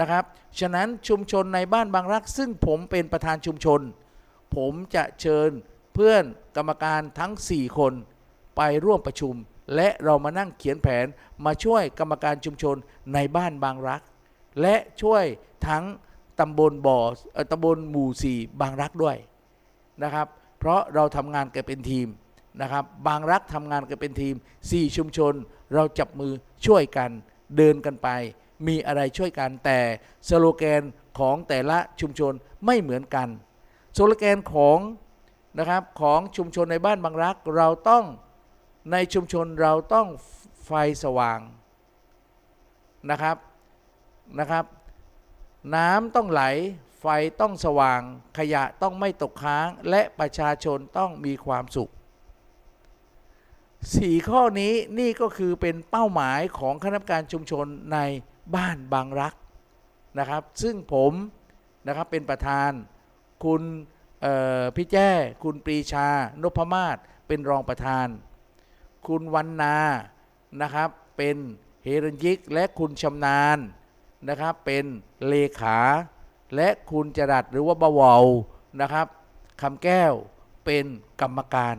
นะครับ ฉะนั้นชุมชนในบ้านบางรัก ซึ่งผมเป็นประธานชุมชน ผมจะเชิญเพื่อนกรรมการทั้ง 4 คนไปร่วมประชุม และเรามานั่งเขียนแผนมาช่วยกรรมการชุมชนในบ้านบางรัก และช่วยทั้งตำบลบ่อตำบลหมู่สี่บางรักด้วยนะครับ เพราะเราทำงานกันเป็นทีมนะครับ บางรักทำงานกันเป็นทีม 4 ชุมชน เราจับมือ ช่วยกันเดินกันไป มีอะไรช่วยกันแต่สโลแกนของแต่ละชุมชนไม่เหมือนกันสโลแกนของนะครับของชุมชนในบ้านบางรัก เราต้องในชุมชนเราต้องไฟสว่างนะครับนะครับ น้ำต้องไหลไฟต้องสว่างขยะต้องไม่ตกค้างและประชาชนต้องมีความสุข สี่ข้อนี้นี่ก็คือเป็นเป้าหมายของคณะกรรมการชุมชนในบ้านบางรักนะครับ ซึ่งผมนะครับเป็นประธาน คุณพี่แจ้ คุณปรีชานพมาศเป็นรองประธาน คุณวันนานะครับเป็นเฮรัญยิกและคุณชำนาญนะครับเป็นเลขาและคุณจรัดหรือว่าบาวาวนะครับคำแก้วเป็นกรรมการ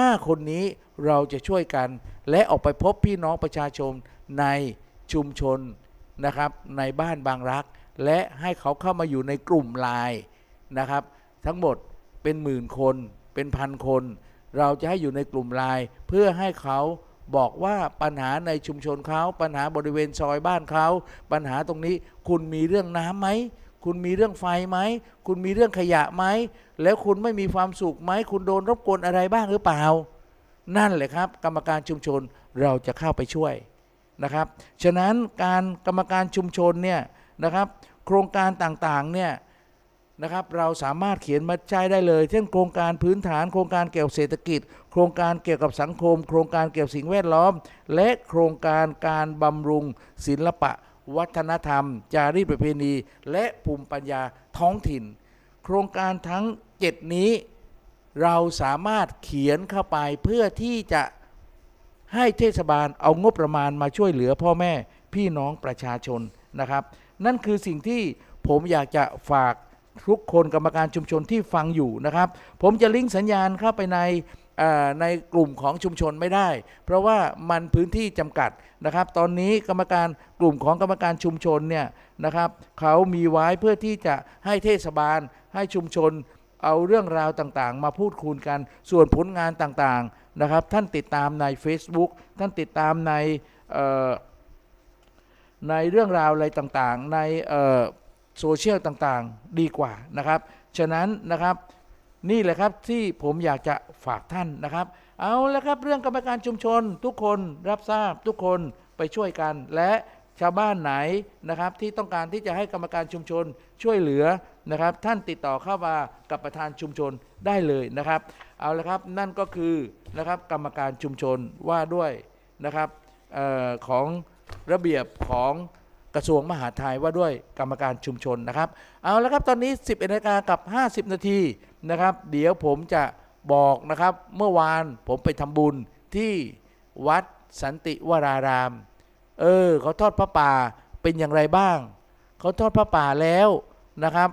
5 คนนี้เราจะช่วยกัน และออกไปพบพี่น้องประชาชนในชุมชนนะครับ ในบ้านบางรัก และให้เขาเข้ามาอยู่ในกลุ่มไลน์นะครับ ทั้งหมดเป็นหมื่นคนเป็นพันคน เราจะให้อยู่ในกลุ่มไลน์เพื่อให้เขาบอกว่าปัญหาในชุมชนเขาปัญหาบริเวณซอยบ้านเขาปัญหาตรงนี้คุณมีเรื่องน้ำไหม คุณมีเรื่องไฟไหม คุณมีเรื่องขยะไหม แล้วคุณไม่มีความสุขไหม คุณโดนรบกวนอะไรบ้างหรือเปล่า นั่นแหละครับ กรรมการชุมชนเราจะเข้าไปช่วยนะครับ ฉะนั้นการกรรมการชุมชนเนี่ยนะครับ โครงการต่างๆเนี่ยนะครับเราสามารถเขียนมาใช้ได้เลย เช่นโครงการพื้นฐาน โครงการเกี่ยวกับเศรษฐกิจ โครงการเกี่ยวกับสังคม โครงการเกี่ยวกับสิ่งแวดล้อม และโครงการการบำรุงศิลปะ วัฒนธรรม จารีตประเพณี และภูมิปัญญาท้องถิ่น โครงการทั้ง 7 นี้ เราสามารถเขียนเข้าไปเพื่อที่จะให้เทศบาลเอางบประมาณมาช่วยเหลือพ่อแม่พี่น้องประชาชนนะครับ นั่นคือสิ่งที่ผมอยากจะฝากทุกคนกรรมการชุมชนที่ฟังอยู่นะครับ ผมจะลิงก์สัญญาณเข้าไปในในกลุ่มของชุมชนไม่ได้ เพราะว่ามันพื้นที่จำกัดนะครับ ตอนนี้กรรมการกลุ่มของกรรมการชุมชนเนี่ยนะครับเขามีไว้เพื่อที่จะให้เทศบาลให้ชุมชนเอาเรื่องราวต่างๆ มาพูดคุยกันส่วนผลงานต่างๆนะครับ ท่านติดตามใน Facebook ท่านติดตามในในเรื่องราวอะไรต่างๆ ในโซเชียลต่างๆ ดีกว่านะครับ ฉะนั้นนะครับ นี่แหละครับที่ผมอยากจะฝากท่านนะครับ เอาละครับเรื่องกรรมการชุมชนทุกคนรับทราบทุกคนไปช่วยกัน และชาวบ้านไหนนะครับ ที่ต้องการที่จะให้กรรมการชุมชนช่วยเหลือนะครับ ท่านติดต่อเข้ามากับประธานชุมชนได้เลยนะครับ เอาละครับนั่นก็คือนะครับกรรมการชุมชนว่าด้วยนะครับออของระเบียบของกระทรวงมหาดไทยว่าด้วยกรรมการชุมชนนะครับ เอาละครับตอนนี้10นาฬิกากับ 50 นาที นะครับ เดี๋ยวผมจะบอกนะครับ เมื่อวานผมไปทำบุญที่วัดสันติวราราม เออเขาทอดพระป่าเป็นอย่างไรบ้าง เขาทอดพระป่าแล้วนะครับ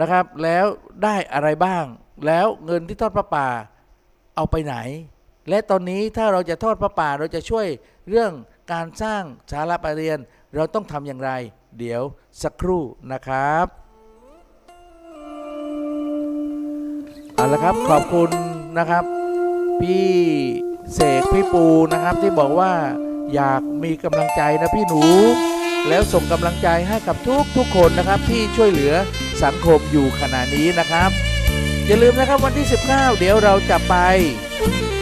นะครับ แล้วได้อะไรบ้าง แล้วเงินที่ทอดพระป่าเอาไปไหน และตอนนี้ถ้าเราจะทอดพระป่าเราจะช่วยเรื่องการสร้างศาลาประเรียน เราต้องทำอย่างไร เดี๋ยวสักครู่นะครับ เอาละครับขอบคุณนะครับ พี่เสกพี่ปูนะครับที่บอกว่าอยากมีกำลังใจนะพี่หนู แล้วส่งกำลังใจให้กับทุกทุกคนนะครับที่ช่วยเหลือสังคมอยู่ขณะนี้นะครับ อย่าลืมนะครับวันที่ 19 เดี๋ยวเราจะไป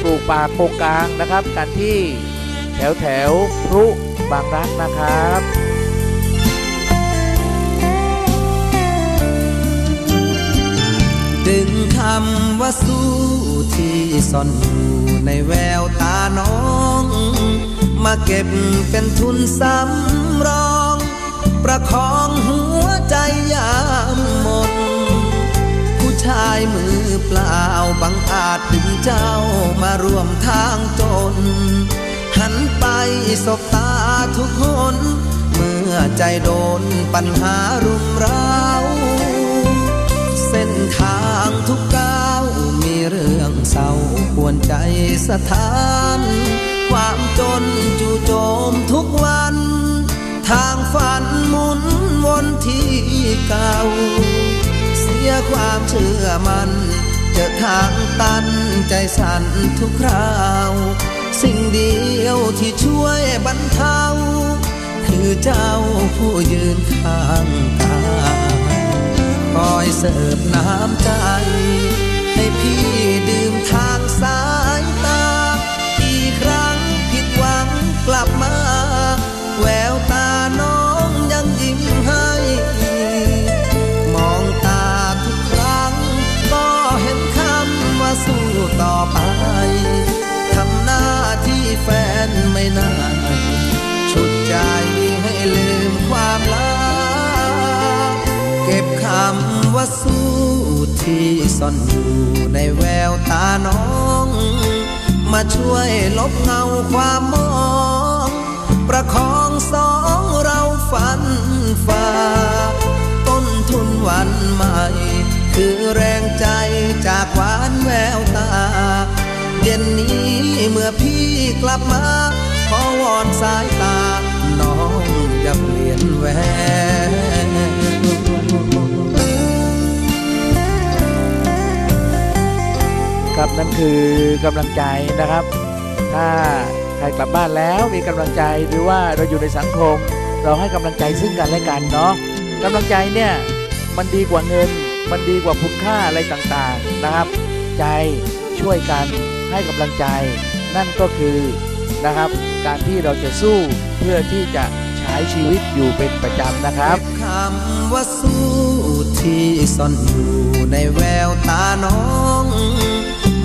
ปลูกป่าโกกลางนะครับ กันที่แถวแถวพรุบางรักนะครับ
ดึงคำว่าสู้ที่ซ่อนอยู่ในแววตาน้อง มาเก็บเป็นทุนสำรอง ประคองหัวใจยามหมดผู้ชายมือเปล่าบังอาจดึงเจ้ามาร่วมทางจน หันไปสบตาทุกคน เมื่อใจโดนปัญหารุมเร้า เส้นทางทุกก้าวมีเรื่องเศร้าปวนใจสถาน ความจนจู่โจมทุกวัน ทางฝันหมุนวนที่เก่า เสียความเชื่อมัน เจอทางตันใจสั่นทุกคราว สิ่งเดียวที่ช่วยบรรเทา คือเจ้าผู้ยืนข้างกาย คอยเสิร์ฟน้ำใจ ให้พี่ดื่มทางสายตา อีกครั้งผิดหวังกลับมา แววตาน้องยังยิ้มให้ มองตาทุกครั้ง ก็เห็นคำว่าสู้ต่อไปทำหน้าที่แฟนไม่นานชุดใจให้เลืม สู้ที่ซ่อนอยู่ในแววตาน้อง มาช่วยลบเงาความมอง ประคองสองเราฝันฝ่าต้นทุนวันใหม่ คือแรงใจจากหวานแววตา เย็นนี้เมื่อพี่กลับมา ขอวอนสายตา น้องอย่าเปลี่ยนแหว
ครับนั่นคือกำลังใจนะครับ ถ้าใครกลับบ้านแล้วมีกำลังใจหรือว่าเราอยู่ในสังคม เราให้กำลังใจซึ่งกันและกันเนาะกำลังใจเนี่ยมันดีกว่าเงิน มันดีกว่าคุณค่าอะไรต่างๆนะครับ ใจช่วยกันให้กำลังใจ นั่นก็คือนะครับ การที่เราจะสู้เพื่อที่จะใช้ชีวิตอยู่เป็นประจำนะครับ
คำว่าสู้ที่ซ่อนอยู่ในแววตาน้อง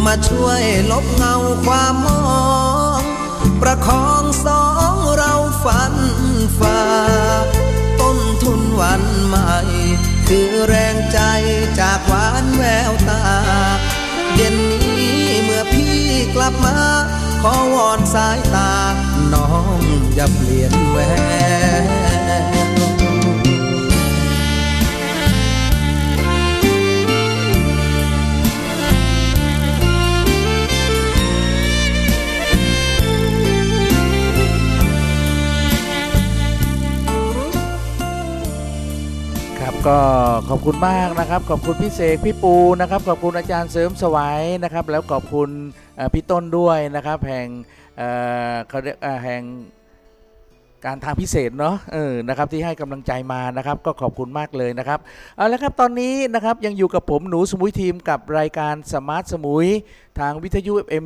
มาช่วยลบเงาความมอง ประคองสองเราฝันฝ่าต้นทุนวันใหม่ คือแรงใจจากหวานแววตา เย็นนี้เมื่อพี่กลับมา ขอวอนสายตา น้องอย่าเปลี่ยนแวว
ก็ขอบคุณมากนะครับ ขอบคุณพี่เสกพี่ปูนะครับ ขอบคุณอาจารย์เสริมสวัยนะครับ แล้วขอบคุณพี่ต้นด้วยนะครับแห่งเขาเรียกแห่งการทางพิเศษเนาะเออนะครับที่ให้กำลังใจมานะครับ ก็ขอบคุณมากเลยนะครับเอาละครับตอนนี้นะครับยังอยู่กับผมหนูสมุยทีมกับรายการ Smart สมุยทางวิทยุ FM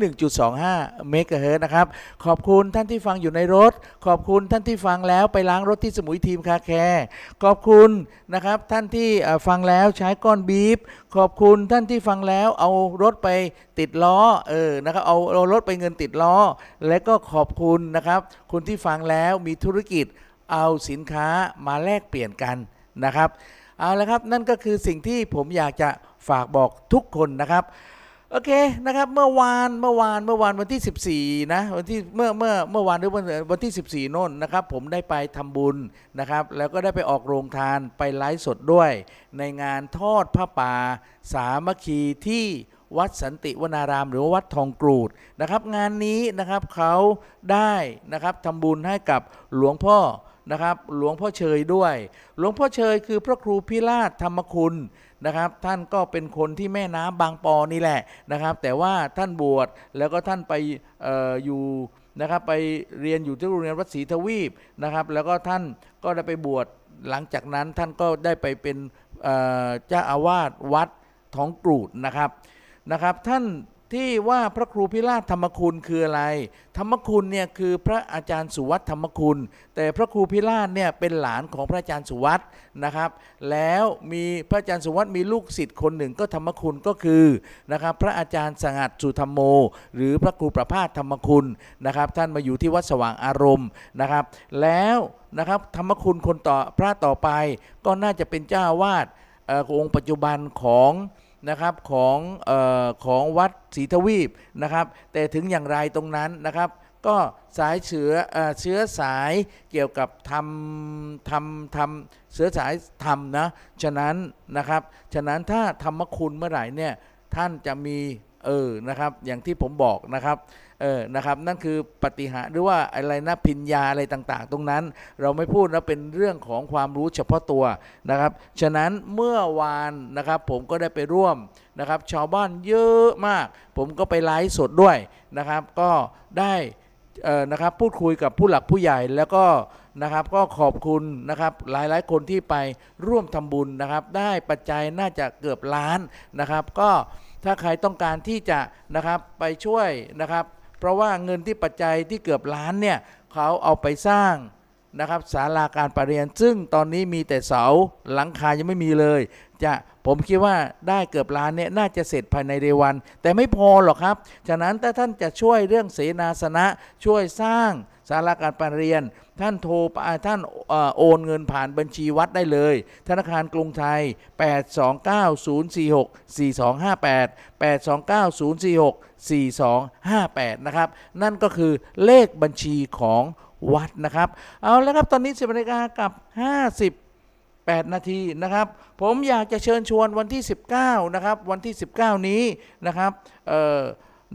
101.25 เมกะเฮิรตซ์นะครับ ขอบคุณท่านที่ฟังอยู่ในรถ ขอบคุณท่านที่ฟังแล้วไปล้างรถที่สมุยทีมคาแคร์ขอบคุณนะครับท่านที่ฟังแล้วใช้ก้อนบีฟขอบคุณท่านที่ฟังแล้วเอารถไปติดล้อเออนะครับเอาเอารถไปเงินติดล้อ และก็ขอบคุณนะครับคุณที่ฟังแล้วมีธุรกิจเอาสินค้ามาแลกเปลี่ยนกันนะครับ เอาละครับนั่นก็คือสิ่งที่ผมอยากจะฝากบอกทุกคนนะครับ โอเคนะครับเมื่อวานเมื่อวานเมื่อวานวันที่ 14นะวันที่เมื่อเมื่อเมื่อวานหรือวันวันที่ 14โน่นนะครับผมได้ไปทำบุญนะครับ แล้วก็ได้ไปออกโรงทานไปไลฟ์สดด้วย ในงานทอดผ้าป่า สามัคคีที่วัดสันติวนาราม หรือว่าวัดทองกรูดนะครับ งานนี้นะครับเขาได้นะครับทำบุญให้กับหลวงพ่อนะครับหลวงพ่อเชยด้วย หลวงพ่อเชยคือพระครูพิราชธรรมคุณ นะครับ ท่านก็เป็นคนที่แม่น้ำบางปอนี่แหละนะครับ แต่ว่าท่านบวชแล้วก็ท่านไปอออยู่นะครับไปเรียนอยู่ที่โรงเรียนวัดศรีทวีปนะครับ แล้วก็ท่านก็ได้ไปบวชหลังจากนั้นท่านก็ได้ไปเป็นเจ้าอาวาสวัดท้องกรูดนะครับนะครับ ท่าน ที่ว่าพระครูพิราชธรรมคุณคืออะไร ธรรมคุณเนี่ยคือพระอาจารย์สุวัตธรรมคุณ แต่พระครูพิราชเนี่ยเป็นหลานของพระอาจารย์สุวัตนะครับ แล้วมีพระอาจารย์สุวัตมีลูกศิษย์คนหนึ่งก็ธรรมคุณก็คือนะครับพระอาจารย์สงัดสุธรรมโม หรือพระครูประภาสธรรมคุณนะครับท่านมาอยู่ที่วัดสว่างอารมณ์นะครับ แล้วนะครับธรรมคุณคนต่อพระต่อไปก็น่าจะเป็นเจ้าวาสเอ่อองค์ปัจจุบันของ นะครับของออของวัดศรีทวีปนะครับ แต่ถึงอย่างไรตรงนั้นนะครับก็สายเชื้อเอ่อเชื้อสายเกี่ยวกับทำทำทำเชื้อสายธรรมนะฉะนั้นนะครับฉะนั้นถ้าธรรมคุณเมื่อไหร่เนี่ยท่านจะมีเออนะครับอย่างที่ผมบอกนะครับ เออนะครับนั่นคือปฏิหารหรือว่าอะไรนะพิญญาอะไรต่างๆ ตรงนั้นเราไม่พูดนะเป็นเรื่องของความรู้เฉพาะตัวนะครับ ฉะนั้นเมื่อวานนะครับผมก็ได้ไปร่วมนะครับชาวบ้านเยอะมาก ผมก็ไปไลฟ์สดด้วยนะครับ ก็ได้เออนะครับพูดคุยกับผู้หลักผู้ใหญ่แล้วก็นะครับก็ขอบคุณนะครับหลายๆคนที่ไปร่วมทำบุญนะครับ ได้ปัจจัยน่าจะเกือบล้านนะครับ ก็ถ้าใครต้องการที่จะนะครับไปช่วยนะครับ เพราะว่าเงินที่ปัจจัยที่เกือบล้านเนี่ยเขาเอาไปสร้างนะครับศาลาการประเรียน ซึ่งตอนนี้มีแต่เสาหลังคายังไม่มีเลย จะ ผมคิดว่าได้เกือบล้านเนี่ยน่าจะเสร็จภายในเร็ววัน แต่ไม่พอหรอกครับ ฉะนั้นถ้าท่านจะช่วยเรื่องเสนาสนะช่วยสร้างศาลาการประเรียน ท่านโทรไปท่านอโอนเงินผ่านบัญชีวัดได้เลย ธนาคารกรุงไทย 829-046-4258 829-046-4258 นะครับ นั่นก็คือเลขบัญชีของวัดนะครับ เอาแล้วครับ ตอนนี้สิบนาฬิกากับ 50 8 นาทีนะครับ ผมอยากจะเชิญชวนวันที่ 19 นะครับ วันที่ 19 นี้นะครับเอ่อ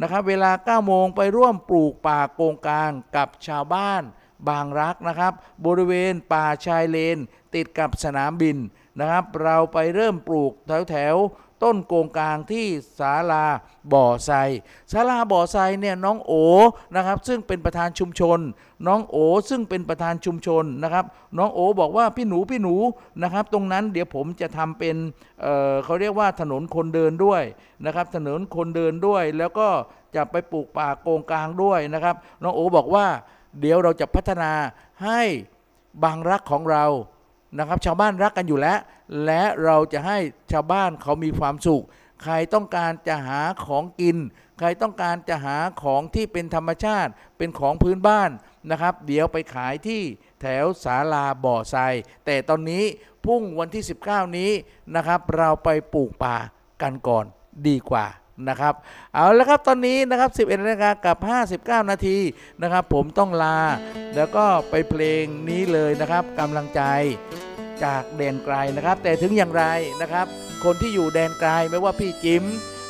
นะครับเวลา 9 โมงไปร่วมปลูกป่าโกงกลางกับชาวบ้านบางรักนะครับ บริเวณป่าชายเลน ติดกับสนามบินนะครับ เราไปเริ่มปลูกแถวแถว ต้นโกงกลางที่ศาลาบ่อไซศาลาบ่อไซเนี่ยน้องโอนะครับซึ่งเป็นประธานชุมชน น้องโอซึ่งเป็นประธานชุมชนนะครับน้องโอบอกว่าพี่หนูพี่หนูนะครับตรงนั้นเดี๋ยวผมจะทำเป็นเเขาเรียกว่าถนนคนเดินด้วยนะครับถนนคนเดินด้วย แล้วก็จะไปปลูกป่าโกงกลางด้วยนะครับน้องโอบอกว่าเดี๋ยวเราจะพัฒนาให้บางรักของเรา นะครับ ชาวบ้านรักกันอยู่แล้ว และเราจะให้ชาวบ้านเขามีความสุข ใครต้องการจะหาของกิน ใครต้องการจะหาของที่เป็นธรรมชาติ เป็นของพื้นบ้านนะครับ เดี๋ยวไปขายที่แถวศาลาบ่อทรายแต่ตอนนี้พุ่งวันที่ 19 นี้นะครับ เราไปปลูกป่ากันก่อนดีกว่า นะครับ เอาละครับตอนนี้นะครับ 11นาฬิกากับ 59 นาทีนะครับ ผมต้องลา แล้วก็ไปเพลงนี้เลยนะครับกำลังใจจากแดนไกลนะครับ แต่ถึงอย่างไรนะครับ คนที่อยู่แดนไกลไม่ว่าพี่จิม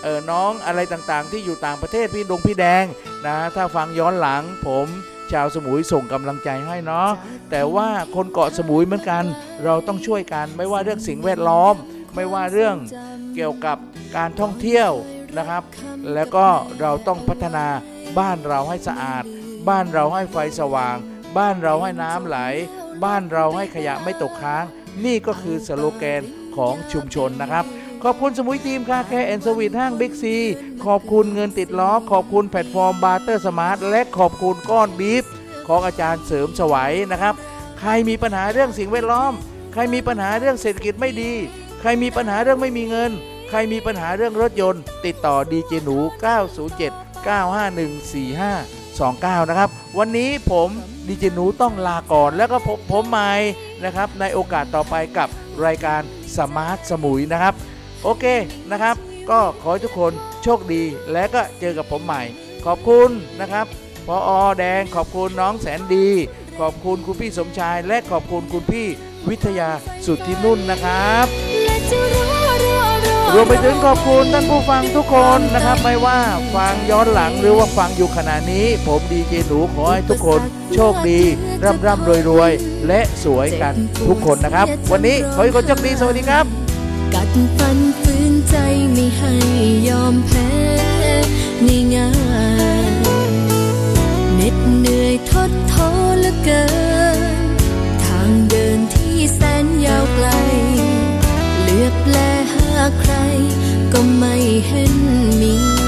เออน้องอะไรต่างๆ ที่อยู่ต่างประเทศพี่ดงพี่แดงนะถ้าฟังย้อนหลังผมชาวสมุยส่งกำลังใจให้เนาะแต่ว่าคนเกาะสมุยเหมือนกัน เราต้องช่วยกันไม่ว่าเรื่องสิ่งแวดล้อม ไม่ว่าเรื่องเกี่ยวกับการท่องเที่ยว นะครับ แล้วก็เราต้องพัฒนาบ้านเราให้สะอาด บ้านเราให้ไฟสว่าง บ้านเราให้น้ำไหล บ้านเราให้ขยะไม่ตกค้าง นี่ก็คือสโลแกนของชุมชนนะครับขอบคุณสมุยทีม Car Care and Sweet ห้างบิ๊กซี ขอบคุณเงินติดล้อ ขอบคุณแพลตฟอร์ม Barter Smart และขอบคุณก้อนบีฟของอาจารย์เสริมสวัยนะครับ ใครมีปัญหาเรื่องสิ่งแวดล้อม ใครมีปัญหาเรื่องเศรษฐกิจไม่ดี ใครมีปัญหาเรื่องไม่มีเงิน ใครมีปัญหาเรื่องรถยนต์ ติดต่อดีเจหนู 907 951 4529 นะครับ วันนี้ผมดีเจหนูต้องลาก่อน แล้วก็พบผมใหม่นะครับ ในโอกาสต่อไปกับรายการสมาร์ทสมุยนะครับ โอเคนะครับ ก็ขอให้ทุกคนโชคดีและก็เจอกับผมใหม่ ขอบคุณนะครับพออแดงขอบคุณน้องแสนดี ขอบคุณคุณพี่สมชาย และขอบคุณคุณพี่วิทยาสุทธินุ่นนะครับ
ร
วมไปถึงขอบคุณท่านผู้ฟังทุกคนนะครับ ไม่ว่าฟังย้อนหลังหรือว่าฟังอยู่ขณะนี้ ผมดีเจหนูขอให้ทุกคนโชคดี ร่ำร่ำรวยรวยและสวยกันทุกคนนะครับ วันนี้ขอให้คนโชคดี สวัสดีครับ
กัดฟันฝืนใจไม่ให้ยอมแพ้ง่ายเหน็ดเหนื่อยทดท้อเหลือเกิน ทางเดินที่แสนยาวไกล เลือบแลห ใครก็ไม่เห็นมี